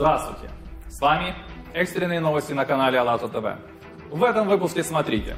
Здравствуйте! С вами экстренные новости на канале АЛЛАТРА ТВ. В этом выпуске смотрите.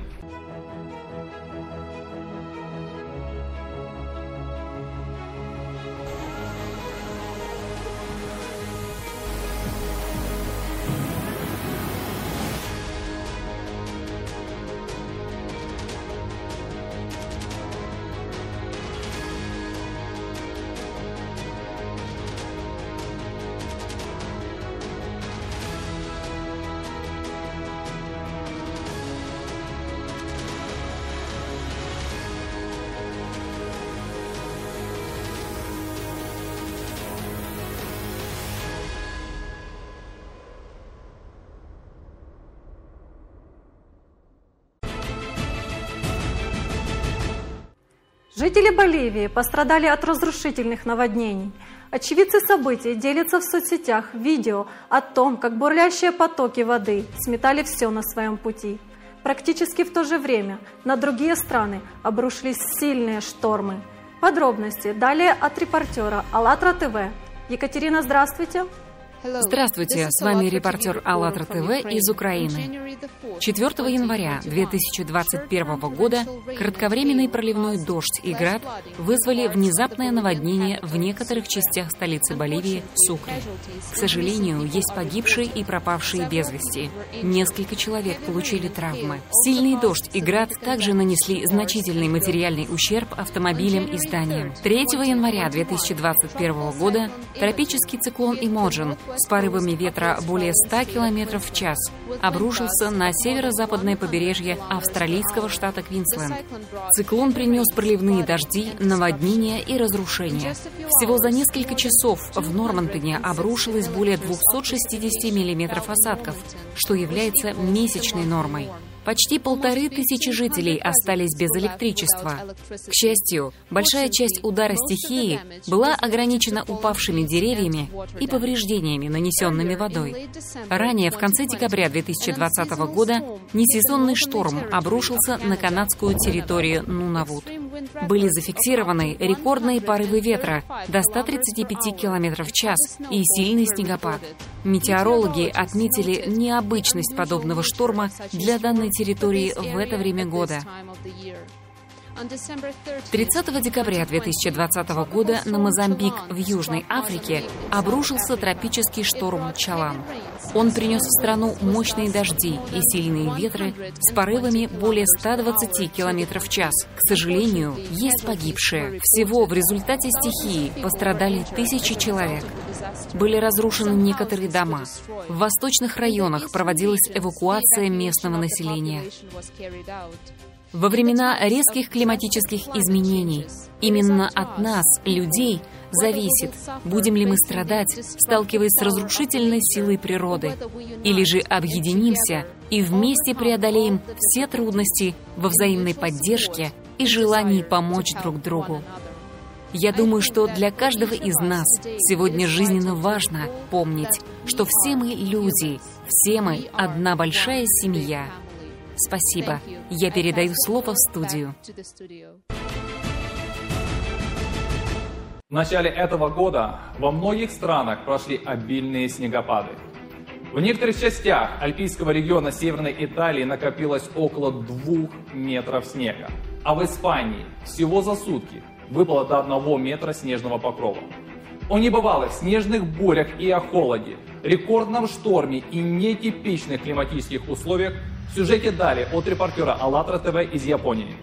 Жители Боливии пострадали от разрушительных наводнений. Очевидцы событий делятся в соцсетях видео о том, как бурлящие потоки воды сметали все на своем пути. Практически в то же время на другие страны обрушились сильные штормы. Подробности далее от репортера АЛЛАТРА ТВ. Екатерина, здравствуйте. Здравствуйте, с вами репортер АЛЛАТРА ТВ из Украины. 4 января 2021 года кратковременный проливной дождь и град вызвали внезапное наводнение в некоторых частях столицы Боливии Сукре. К сожалению, есть погибшие и пропавшие без вести. Несколько человек получили травмы. Сильный дождь и град также нанесли значительный материальный ущерб автомобилям и зданиям. 3 января 2021 года тропический циклон Имоджин с порывами ветра более 100 км в час обрушился на северо-западное побережье австралийского штата Квинсленд. Циклон принес проливные дожди, наводнения и разрушения. Всего за несколько часов в Нормантоне обрушилось более 260 мм осадков, что является месячной нормой. Почти полторы тысячи жителей остались без электричества. К счастью, большая часть удара стихии была ограничена упавшими деревьями и повреждениями, нанесенными водой. Ранее, в конце декабря 2020 года, несезонный шторм обрушился на канадскую территорию Нунавут. Были зафиксированы рекордные порывы ветра до 135 км в час и сильный снегопад. Метеорологи отметили необычность подобного шторма для данной территории в это время года. 30 декабря 2020 года на Мозамбик в Южной Африке обрушился тропический шторм Чалан. Он принес в страну мощные дожди и сильные ветры с порывами более 120 км в час. К сожалению, есть погибшие. Всего в результате стихии пострадали тысячи человек. Были разрушены некоторые дома. В восточных районах проводилась эвакуация местного населения. Во времена резких климатических изменений именно от нас, людей, зависит, будем ли мы страдать, сталкиваясь с разрушительной силой природы, или же объединимся и вместе преодолеем все трудности во взаимной поддержке и желании помочь друг другу. Я думаю, что для каждого из нас сегодня жизненно важно помнить, что все мы люди, все мы одна большая семья – Спасибо. Я передаю слово в студию. В начале этого года во многих странах прошли обильные снегопады. В некоторых частях альпийского региона Северной Италии накопилось около двух метров снега. А в Испании всего за сутки выпало до одного метра снежного покрова. О небывалых снежных бурях и о холоде, рекордном шторме и нетипичных климатических условиях в сюжете далее от репортера АЛЛАТРА ТВ из Японии.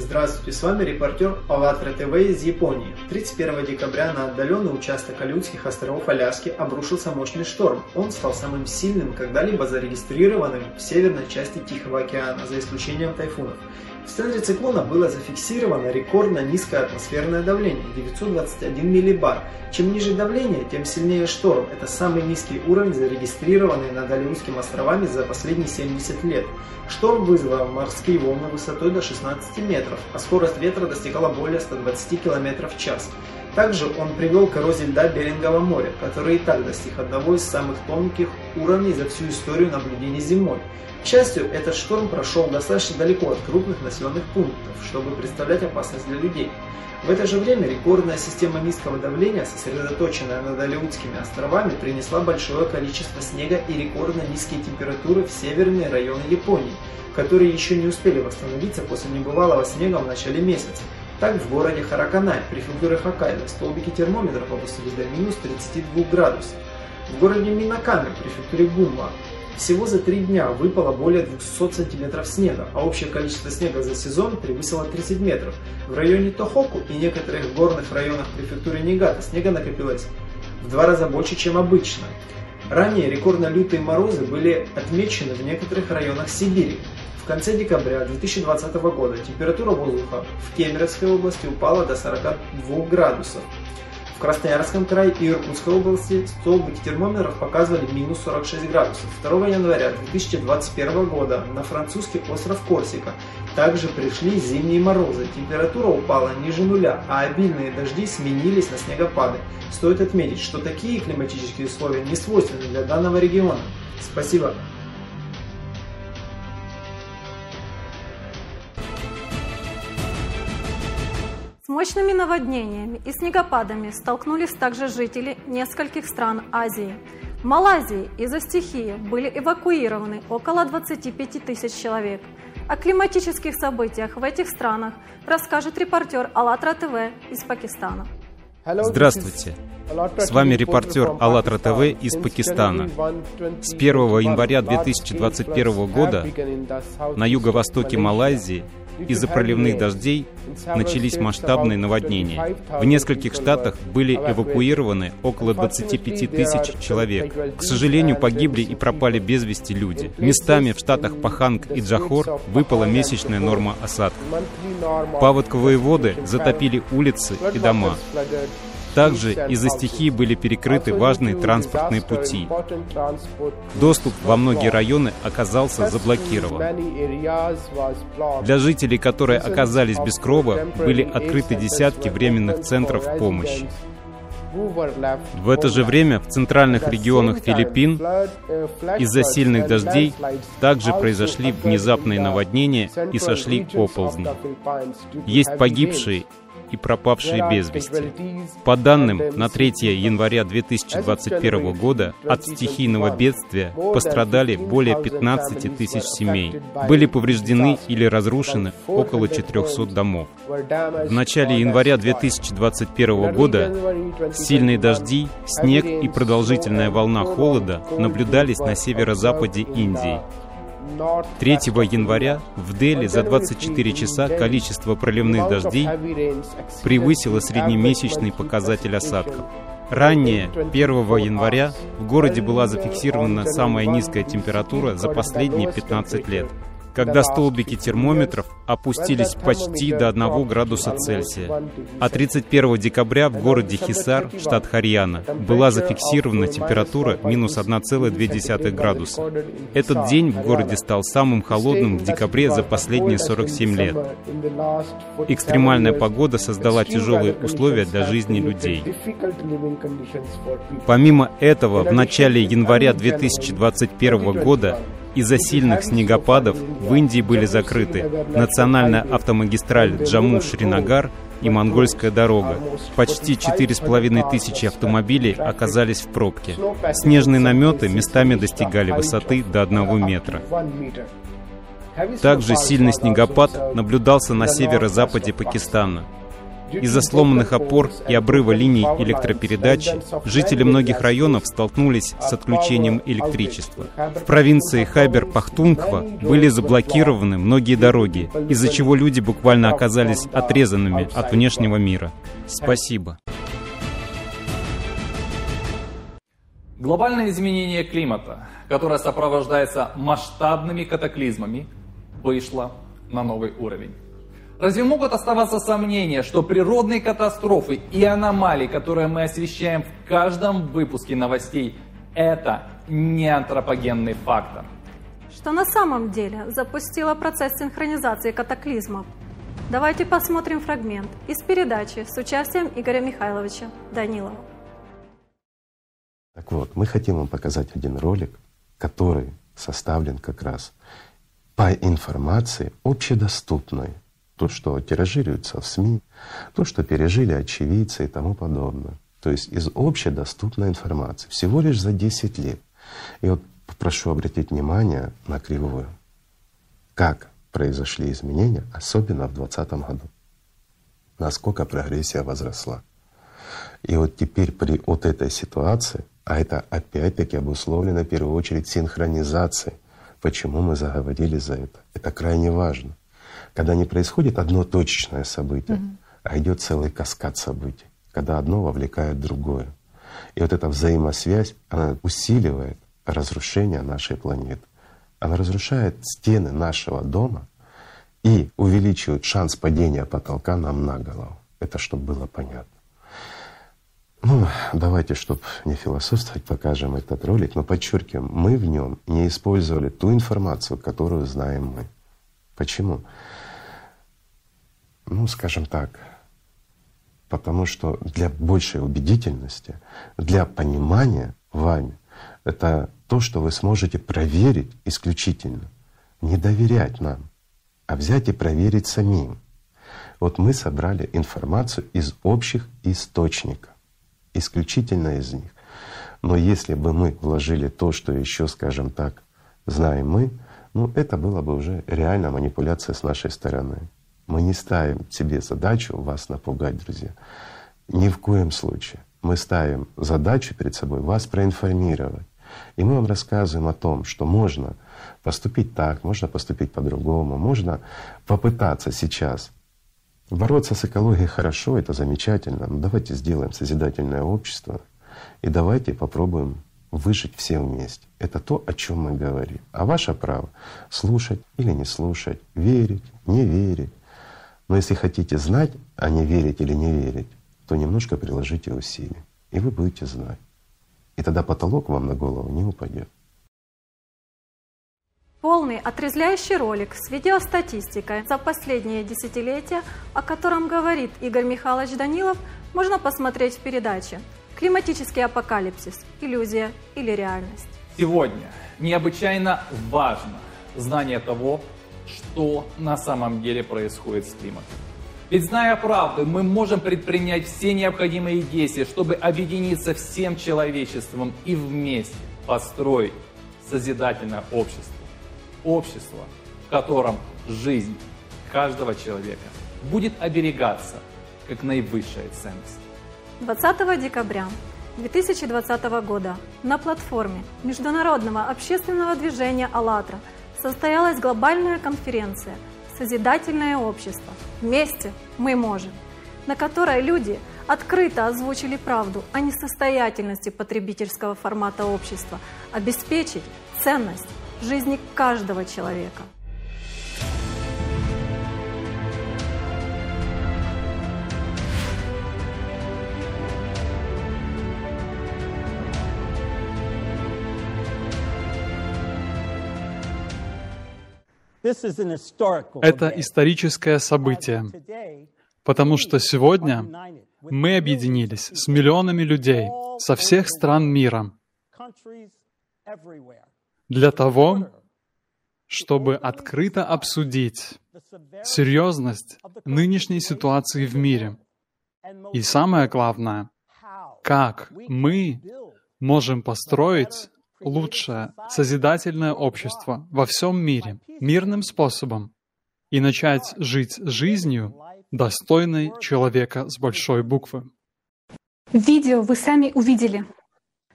Здравствуйте, с вами репортер АЛЛАТРА ТВ из Японии. 31 декабря на отдаленный участок Алютских островов Аляски обрушился мощный шторм. Он стал самым сильным, когда-либо зарегистрированным в северной части Тихого океана, за исключением тайфунов. В центре циклона было зафиксировано рекордно низкое атмосферное давление – 921 миллибар. Чем ниже давление, тем сильнее шторм. Это самый низкий уровень, зарегистрированный над Алиутскими островами за последние 70 лет. Шторм вызвал морские волны высотой до 16 метров, а скорость ветра достигала более 120 км в час. Также он привел к льда Берингового моря, который и так достиг одного из самых тонких уровней за всю историю наблюдений зимой. К счастью, этот шторм прошел достаточно далеко от крупных населенных пунктов, чтобы представлять опасность для людей. В это же время рекордная система низкого давления, сосредоточенная над Алеутскими островами, принесла большое количество снега и рекордно низкие температуры в северные районы Японии, которые еще не успели восстановиться после небывалого снега в начале месяца. Так в городе Хараканай, префектуре Хоккайдо, столбики термометров опустились до минус 32 градусов. В городе Минаками, префектуре Гумма, всего за три дня выпало более 200 сантиметров снега, а общее количество снега за сезон превысило 30 метров. В районе Тохоку и некоторых горных районах префектуры Нигата снега накопилось в два раза больше, чем обычно. Ранее рекордно лютые морозы были отмечены в некоторых районах Сибири. Конце декабря 2020 года температура воздуха в Кемеровской области упала до 42 градусов. В Красноярском крае и Иркутской области столбики термометров показывали минус 46 градусов. 2 января 2021 года на французский остров Корсика также пришли зимние морозы. Температура упала ниже нуля, а обильные дожди сменились на снегопады. Стоит отметить, что такие климатические условия не свойственны для данного региона. Спасибо. Мощными наводнениями и снегопадами столкнулись также жители нескольких стран Азии. В Малайзии из-за стихии были эвакуированы около 25 тысяч человек. О климатических событиях в этих странах расскажет репортер АЛЛАТРА ТВ из Пакистана. Здравствуйте. С вами репортер АЛЛАТРА ТВ из Пакистана. С 1 января 2021 года на юго-востоке Малайзии из-за проливных дождей начались масштабные наводнения. В нескольких штатах были эвакуированы около 25 тысяч человек. К сожалению, погибли и пропали без вести люди. Местами в штатах Паханг и Джахор выпала месячная норма осадков. Паводковые воды затопили улицы и дома. Также из-за стихии были перекрыты важные транспортные пути. Доступ во многие районы оказался заблокирован. Для жителей, которые оказались без крова, были открыты десятки временных центров помощи. В это же время в центральных регионах Филиппин из-за сильных дождей также произошли внезапные наводнения и сошли оползни. Есть погибшие и пропавшие без вести. По данным на 3 января 2021 года от стихийного бедствия пострадали более 15 тысяч семей. Были повреждены или разрушены около 400 домов. В начале января 2021 года сильные дожди, снег и продолжительная волна холода наблюдались на северо-западе Индии. 3 января в Дели за 24 часа количество проливных дождей превысило среднемесячный показатель осадков. Ранее, 1 января, в городе была зафиксирована самая низкая температура за последние 15 лет когда столбики термометров опустились почти до 1 градуса Цельсия. А 31 декабря в городе Хисар, штат Харьяна, была зафиксирована температура минус 1,2 градуса. Этот день в городе стал самым холодным в декабре за последние 47 лет. Экстремальная погода создала тяжелые условия для жизни людей. Помимо этого, в начале января 2021 года из-за сильных снегопадов в Индии были закрыты национальная автомагистраль Джамму-Шринагар и монгольская дорога. Почти четыре с половиной тысячи автомобилей оказались в пробке. Снежные наметы местами достигали высоты до одного метра. Также сильный снегопад наблюдался на северо-западе Пакистана. Из-за сломанных опор и обрыва линий электропередачи жители многих районов столкнулись с отключением электричества. В провинции Хайбер-Пахтунква были заблокированы многие дороги, из-за чего люди буквально оказались отрезанными от внешнего мира. Спасибо. Глобальное изменение климата, которое сопровождается масштабными катаклизмами, вышло на новый уровень. Разве могут оставаться сомнения, что природные катастрофы и аномалии, которые мы освещаем в каждом выпуске новостей, это не антропогенный фактор? Что на самом деле запустило процесс синхронизации катаклизмов? Давайте посмотрим фрагмент из передачи с участием Игоря Михайловича Данилова. Так вот, мы хотим вам показать один ролик, который составлен как раз по информации общедоступной. То, что тиражируется в СМИ, то, что пережили очевидцы и тому подобное. То есть из общедоступной информации. Всего лишь за 10 лет. И вот прошу обратить внимание на кривую. Как произошли изменения, особенно в 2020 году. Насколько прогрессия возросла. И вот теперь при вот этой ситуации, а это опять-таки обусловлено в первую очередь синхронизацией, почему мы заговорили за это. Это крайне важно. Когда не происходит одно точечное событие, а идет целый каскад событий, когда одно вовлекает другое. И вот эта взаимосвязь, она усиливает разрушение нашей планеты. Она разрушает стены нашего дома и увеличивает шанс падения потолка нам на голову. Это чтобы было понятно. Ну, давайте, чтобы не философствовать, покажем этот ролик, но подчеркиваем, мы в нем не использовали ту информацию, которую знаем мы. Почему? Ну, скажем так, потому что для большей убедительности, для понимания вами, это то, что вы сможете проверить исключительно, не доверять нам, а взять и проверить самим. Вот мы собрали информацию из общих источников, исключительно из них. Но если бы мы вложили то, что еще, скажем так, знаем мы, ну это было бы уже реальная манипуляция с нашей стороны. Мы не ставим себе задачу вас напугать, друзья. Ни в коем случае. Мы ставим задачу перед собой вас проинформировать. И мы вам рассказываем о том, что можно поступить так, можно поступить по-другому, можно попытаться сейчас бороться с экологией хорошо, это замечательно, но давайте сделаем созидательное общество и давайте попробуем выжить все вместе. Это то, о чем мы говорим. А ваше право слушать или не слушать, верить, не верить. Но если хотите знать, а не верить или не верить, то немножко приложите усилия, и вы будете знать. И тогда потолок вам на голову не упадет. Полный отрезвляющий ролик с видеостатистикой за последние десятилетия, о котором говорит Игорь Михайлович Данилов, можно посмотреть в передаче «Климатический апокалипсис. Иллюзия или реальность». Сегодня необычайно важно знание того, что на самом деле происходит с климатом. Ведь зная правду, мы можем предпринять все необходимые действия, чтобы объединиться всем человечеством и вместе построить созидательное общество. Общество, в котором жизнь каждого человека будет оберегаться как наивысшая ценность. 20 декабря 2020 года на платформе Международного общественного движения «АЛЛАТРА» состоялась глобальная конференция – созидательное общество. Вместе мы можем, на которой люди открыто озвучили правду о несостоятельности потребительского формата общества, обеспечить ценность жизни каждого человека – Это историческое событие, потому что сегодня мы объединились с миллионами людей со всех стран мира. Для того, чтобы открыто обсудить серьезность нынешней ситуации в мире. И самое главное, как мы можем построить лучшее, созидательное общество во всем мире мирным способом и начать жить жизнью, достойной человека с большой буквы. Видео вы сами увидели,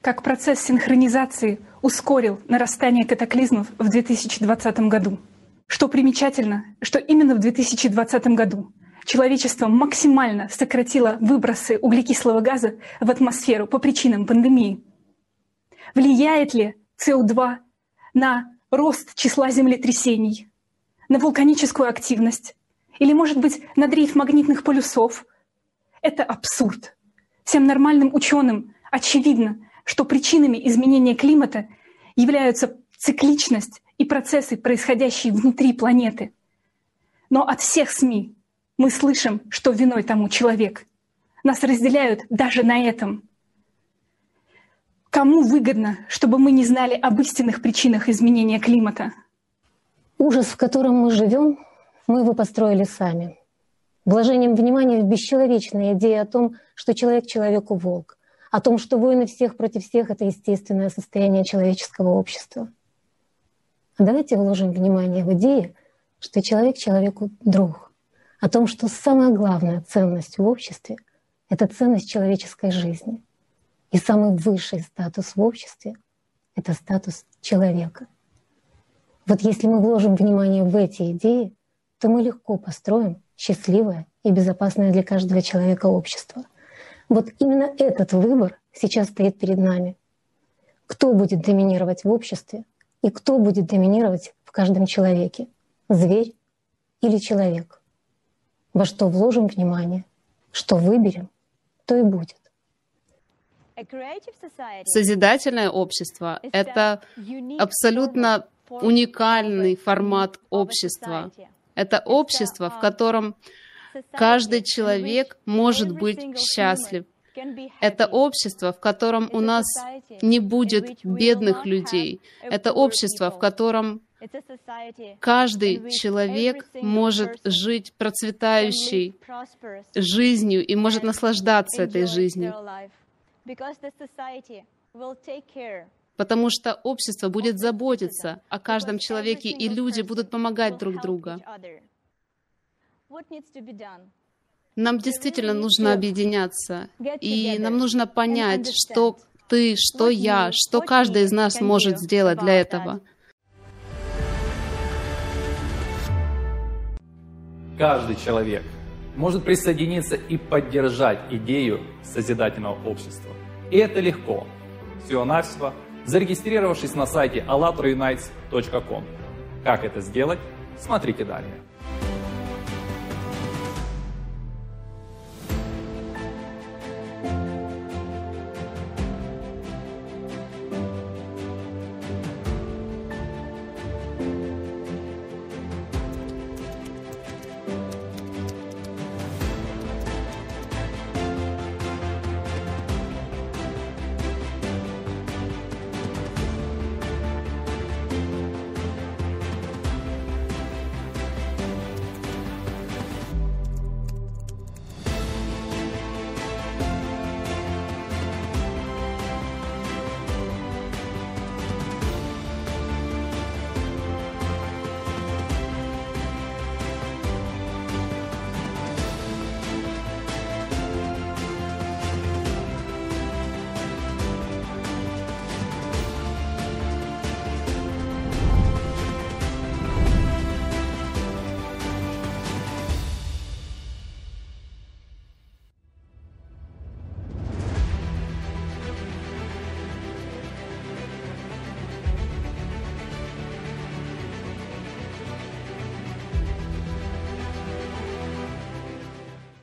как процесс синхронизации ускорил нарастание катаклизмов в 2020 году. Что примечательно, что именно в 2020 году человечество максимально сократило выбросы углекислого газа в атмосферу по причинам пандемии – Влияет ли СО2 на рост числа землетрясений, на вулканическую активность или, может быть, на дрейф магнитных полюсов? Это абсурд. Всем нормальным ученым очевидно, что причинами изменения климата являются цикличность и процессы, происходящие внутри планеты. Но от всех СМИ Мы слышим, что виной тому человек. Нас разделяют даже на этом. Кому выгодно, чтобы мы не знали об истинных причинах изменения климата? Ужас, в котором мы живем, мы его построили сами. Вложением внимания в бесчеловечные идеи о том, что человек человеку волк, о том, что войны всех против всех — это естественное состояние человеческого общества. А давайте вложим внимание в идеи, что человек человеку друг, о том, что самая главная ценность в обществе — это ценность человеческой жизни. И самый высший статус в обществе — это статус человека. Вот если мы вложим внимание в эти идеи, то мы легко построим счастливое и безопасное для каждого человека общество. Вот именно этот выбор сейчас стоит перед нами. Кто будет доминировать в обществе и кто будет доминировать в каждом человеке? Зверь или человек? Во что вложим внимание, что выберем, то и будет. Созидательное общество — это абсолютно уникальный формат общества. Это общество, в котором каждый человек может быть счастлив. Это общество, в котором у нас не будет бедных людей. Это общество, в котором каждый человек может жить процветающей жизнью и может наслаждаться этой жизнью потому что общество будет заботиться о каждом человеке, и люди будут помогать друг другу. Нам действительно нужно объединяться, и нам нужно понять, что ты, что я, что каждый из нас может сделать для этого. Каждый человек может присоединиться и поддержать идею созидательного общества. И это легко. Всего-навсего зарегистрировавшись на сайте allatraunites.com. Как это сделать, смотрите далее.